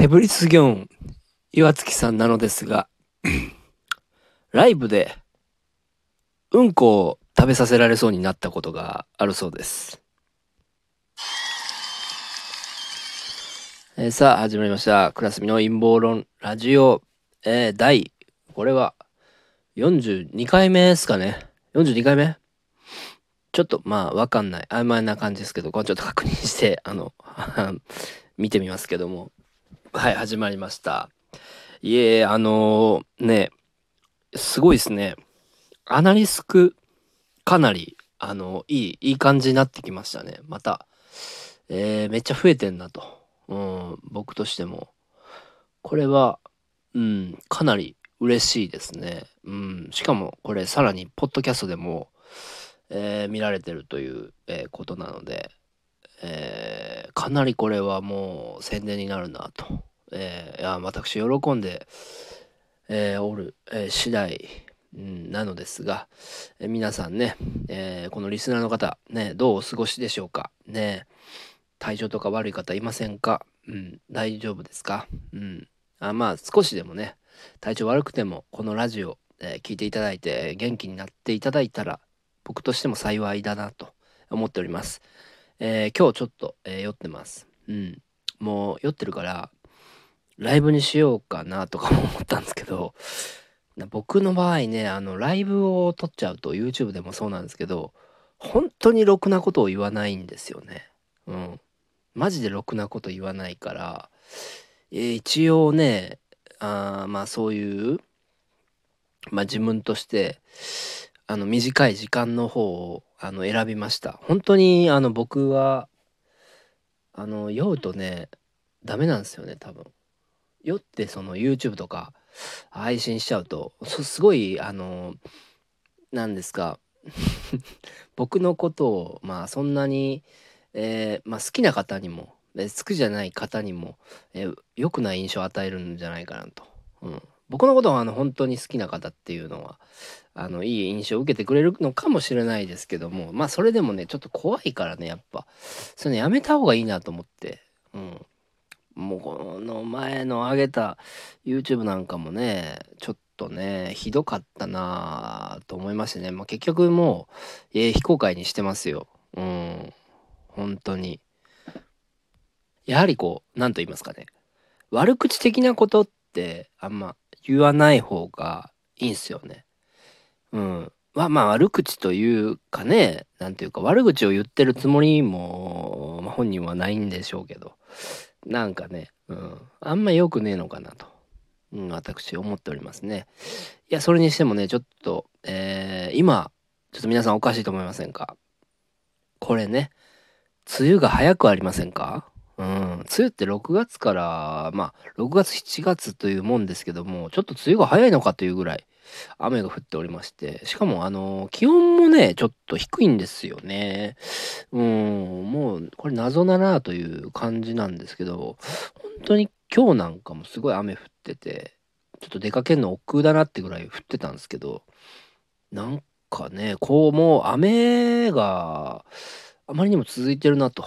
ヘブリスギョン岩月さんなのですが、ライブでうんこを食べさせられそうになったことがあるそうです。えーさあ、始まりました。クラスミの陰謀論ラジオ、えー第、これは42回目ですかね。42回目？ちょっとまあわかんない。曖昧な感じですけど、これちょっと確認して、あの、見てみますけども。はい、始まりました。いえ、あのーね、すごいですね。アナリスク、かなり、あのいい、いい感じになってきましたね。また、えーめっちゃ増えてんなと。うん、僕としても。これは、うん、かなり嬉しいですね。うん、しかもこれさらに、ポッドキャストでも、えー見られてるという、えーことなので、えーかなりこれはもう宣伝になるなと。えーいや私喜んで、えーおる、えー次第、うん、なのですが、えー皆さんね、えーこのリスナーの方、ね、どうお過ごしでしょうか？ね体調とか悪い方いませんか？うん、大丈夫ですか？うん。あまあ少しでもね、体調悪くてもこのラジオ、えー聞いていただいて元気になっていただいたら僕としても幸いだなと思っております。えー今日ちょっと、えー酔ってます。うん。もう酔ってるからライブにしようかなとかも思ったんですけど僕の場合ねあのライブを撮っちゃうと YouTube でもそうなんですけど本当にろくなことを言わないんですよね。うん。マジでろくなこと言わないから、えー一応ねあまあそういう、まあ、自分としてあの短い時間の方をあの選びました。本当にあの僕はあの酔うとねダメなんですよね多分。酔ってその YouTube とか配信しちゃうとすごいあのなんですか 僕のことをまあそんなに、えーまあ、好きな方にも好きじゃない方にも、えー良くない印象を与えるんじゃないかなと、うん、僕のことをあの本当に好きな方っていうのはあのいい印象を受けてくれるのかもしれないですけどもまあそれでもねちょっと怖いからねやっぱ。そういうのやめた方がいいなと思って、うん、もうこの前の上げた YouTube なんかもねちょっとねひどかったなぁと思いましてね、まあ、結局もう、えー非公開にしてますよ。うん。本当に。やはりこう何と言いますかね。悪口的なことってあんま言わない方がいいんすよね。うん。まあまあ悪口というかねなんていうか悪口を言ってるつもりも、まあ、本人はないんでしょうけど。なんかね、うん、あんま良くねえのかなと、うん、私思っておりますね。いや、それにしてもね、ちょっと、えー今、ちょっと皆さんおかしいと思いませんか？これね、梅雨が早くありませんか？うん、梅雨って6月から、まあ、6月、7月というもんですけども、ちょっと梅雨が早いのかというぐらい、雨が降っておりまして、しかも、あの、気温もね、ちょっと低いんですよね。うん、もう、これ謎だなという感じなんですけど、本当に今日なんかもすごい雨降ってて、ちょっと出かけるの億劫だなってぐらい降ってたんですけど、なんかね、こう、もう雨があまりにも続いてるなと。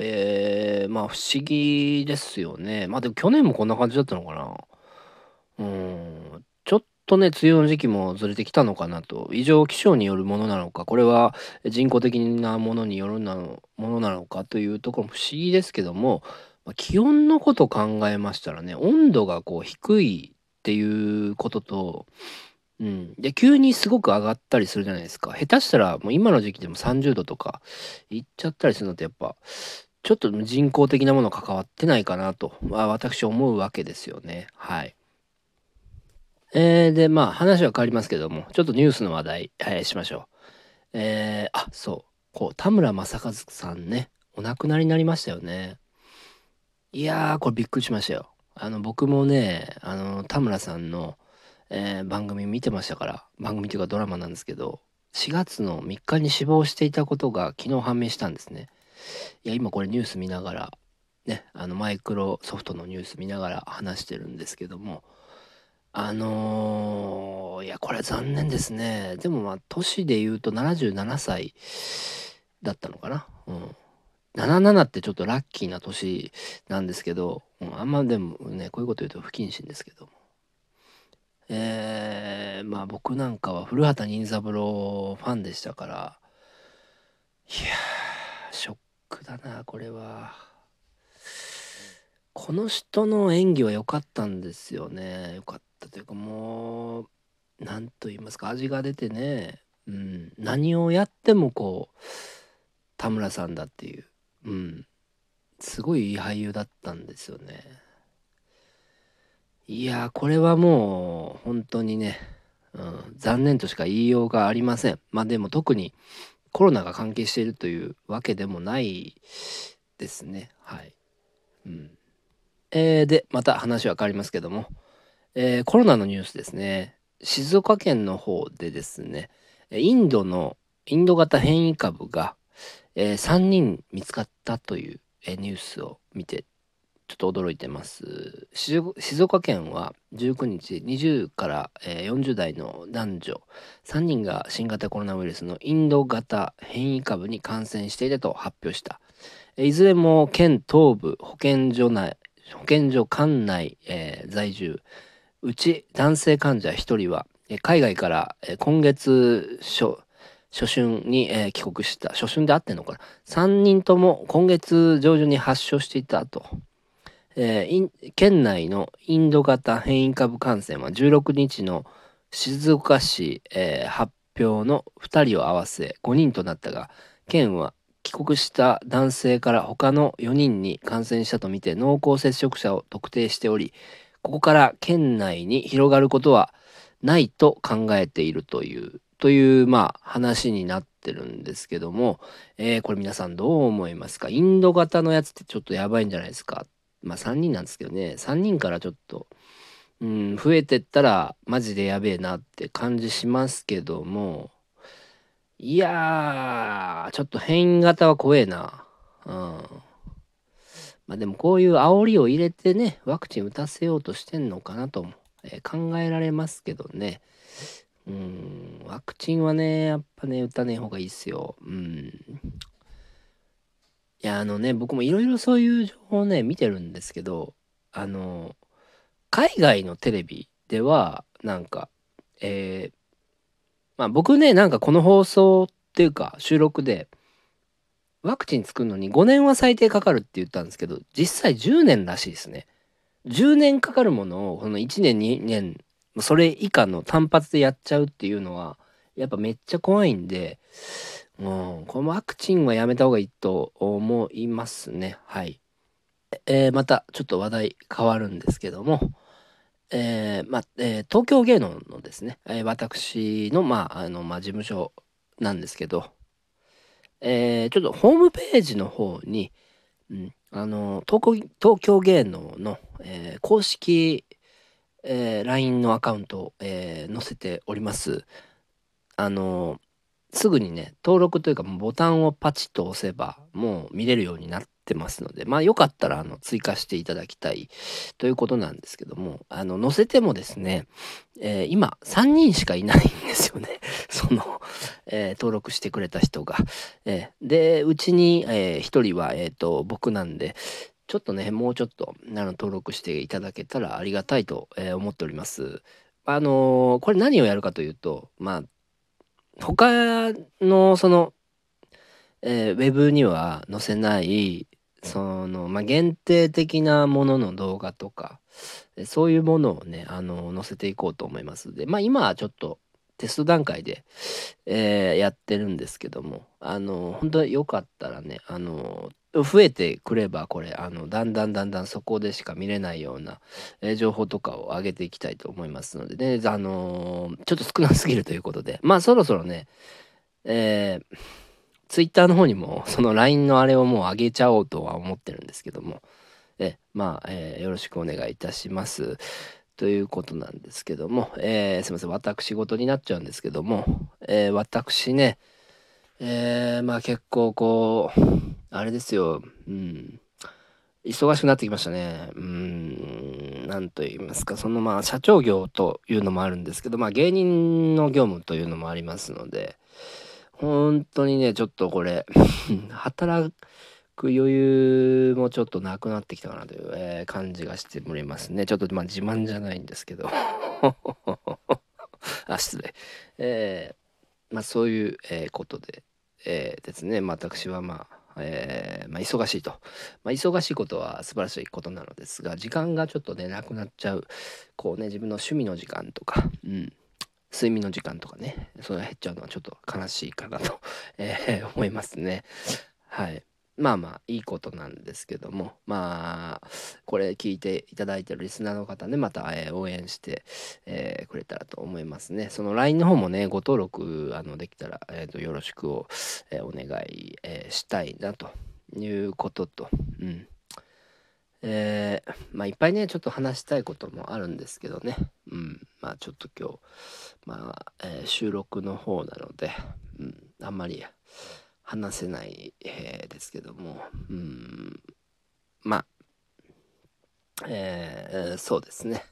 えー、まあ不思議ですよね。まあでも去年もこんな感じだったのかな。うん、ちょっとね、梅雨の時期もずれてきたのかなと。異常気象によるものなのか、これは人工的なものによるなものなのかというところも不思議ですけども、まあ気温のこと考えましたらね、温度がこう低いっていうことと、うん、で急にすごく上がったりするじゃないですか下手したらもう今の時期でも30度とかいっちゃったりするのってやっぱちょっと人工的なもの関わってないかなと、まあ、私思うわけですよねはい。えー、でまあ話は変わりますけどもちょっとニュースの話題、えーしましょう。えー、あそうこう田村正和さんねお亡くなりになりましたよね。いやーこれびっくりしましたよ。あの僕もねあの田村さんのえー番組見てましたから番組というかドラマなんですけど4月の3日に死亡していたことが昨日判明したんですね。いや今これニュース見ながらねあのマイクロソフトのニュース見ながら話してるんですけどもあのーいやこれ残念ですね。でもまあ年で言うと77歳だったのかな。うん。77ってちょっとラッキーな年なんですけど、あんまでもね、こういうこと言うと不謹慎ですけども。えー、まあ僕なんかは古畑任三郎ファンでしたから、いや、ショックだな、これは。この人の演技は良かったんですよね。良かったというかもう、何と言いますか、味が出てね、うん、何をやってもこう、田村さんだっていう、うん、すごいいい俳優だったんですよね。いやこれはもう本当にね、うん、残念としか言いようがありません。まあでも特にコロナが関係しているというわけでもないですね。はい。うん。えー、で、また話は変わりますけども、えー、コロナのニュースですね。静岡県の方でですね、インドのインド型変異株が、えー、3人見つかったという、え、ニュースを見てちょっと驚いてます。静岡県は19日20から、40代の男女3人が新型コロナウイルスのインド型変異株に感染していたと発表した。いずれも県東部保健所内保健所管内、えー、在住うち男性患者1人は海外から今月初初春に、えー、帰国した。初春であってんのかな ?3 人とも今月上旬に発症していたと。えー、県内のインド型変異株感染は16日の静岡市、えー、発表の2人を合わせ5人となったが、県は帰国した男性から他の4人に感染したとみて濃厚接触者を特定しており、ここから県内に広がることはないと考えているというという、まあ、話になってるんですけども、えー、これ皆さんどう思いますか？インド型のやつってちょっとやばいんじゃないですか？まあ3人なんですけどね、3人からちょっと、うん、増えてったらマジでやべえなって感じしますけども、いやー、ちょっと変異型は怖えな。うん。まあでもこういう煽りを入れてね、ワクチン打たせようとしてんのかなとも、え、考えられますけどね。うん、ワクチンはね、やっぱね、打たねえ方がいいっすよ。うん。いや、あのね、僕もいろいろそういう情報をね、見てるんですけど、あの、海外のテレビでは、なんか、えー、まあ僕ね、なんかこの放送っていうか、収録で、ワクチン作るのに5年は最低かかるって言ったんですけど、実際10年らしいですね。10年かかるものを、この1年2年それ以下の単発でやっちゃうっていうのは、やっぱめっちゃ怖いんで、うん、このワクチンはやめた方がいいと思いますね。はい。えー、またちょっと話題変わるんですけども、えー、まあえー、東京芸能のですね、え私の、まあ、あの、まあ、事務所なんですけど、えちょっとホームページの方に、うん、あの東東京芸能の、え公式えー、LINE のアカウントを、え、載せております。あの、すぐにね、登録というかボタンをパチッと押せばもう見れるようになってますので、まあよかったらあの追加していただきたいということなんですけども、あの、載せてもですね、えー、今3人しかいないんですよね。その、えー、登録してくれた人が。えー、で、うちに、え、1人は、えっ、と、僕なんで、ちょっとね、もうちょっと、あの、登録していただけたらありがたいと、え、思っております。あの、これ何をやるかというと、まあ、他の、その、えー、ウェブには載せない、その、まあ、限定的なものの動画とか、そういうものをね、あの、載せていこうと思います。で、まあ、今はちょっと、テスト段階で、えー、やってるんですけども、あの、本当によかったらね、あの、増えてくればこれあのだんだんだんだんそこでしか見れないような、え、情報とかを上げていきたいと思いますのでね。あのー、ちょっと少なすぎるということで。まあそろそろねえー、ツイッターの方にも その LINE のあれをもう上げちゃおうとは思ってるんですけども。えまあ、えー、よろしくお願いいたします。ということなんですけども、えー、すいません。私事になっちゃうんですけども、え、私ねえー、まあ結構こうあれですよ、うん。忙しくなってきましたね。うん、なんと言いますか、そのまあ社長業というのもあるんですけど、まあ芸人の業務というのもありますので、本当にね、ちょっとこれ 働く余裕もちょっとなくなってきたかなという、えー、感じがしておりますね。ちょっとまあ自慢じゃないんですけど。あ、失礼。えー、まあそういう、え、ことで、えー、ですね、私はまあ、えー、まあ、忙しいと。まあ、忙しいことは素晴らしいことなのですが、時間がちょっとね、なくなっちゃう。こうね、自分の趣味の時間とか、うん、睡眠の時間とかね、それが減っちゃうのはちょっと悲しいかなと、えー、思いますね。はい。まあまあいいことなんですけどもまあこれ聞いていただいてるリスナーの方ねまた、応援して、えー、くれたらと思いますね。その LINE の方もねご登録あのできたら、えーと、よろしくを、えお願い、えしたいなということとうん。え、まあいっぱいねちょっと話したいこともあるんですけどね。うん。まあちょっと今日まあ、え収録の方なので、うん、あんまり話せない、えー、ですけども。うん。まあ。えー、そうですね、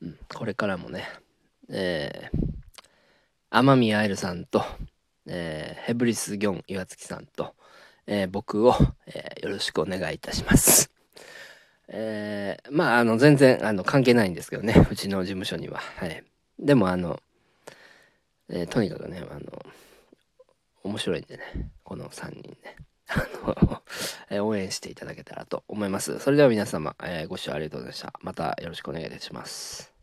うん、これからもね。えー、天宮愛瑠さんと、えー、ヘブリス・ギョン岩月さんと、えー、僕を、えー、よろしくお願いいたします。えー、まああの全然あの関係ないんですけどね。うちの事務所には。はい、でもあの、えー、とにかくねあの面白いんでね、この3人ね、あの え応援していただけたらと思います。それでは皆様、えー、ご視聴ありがとうございました。またよろしくお願いいたします。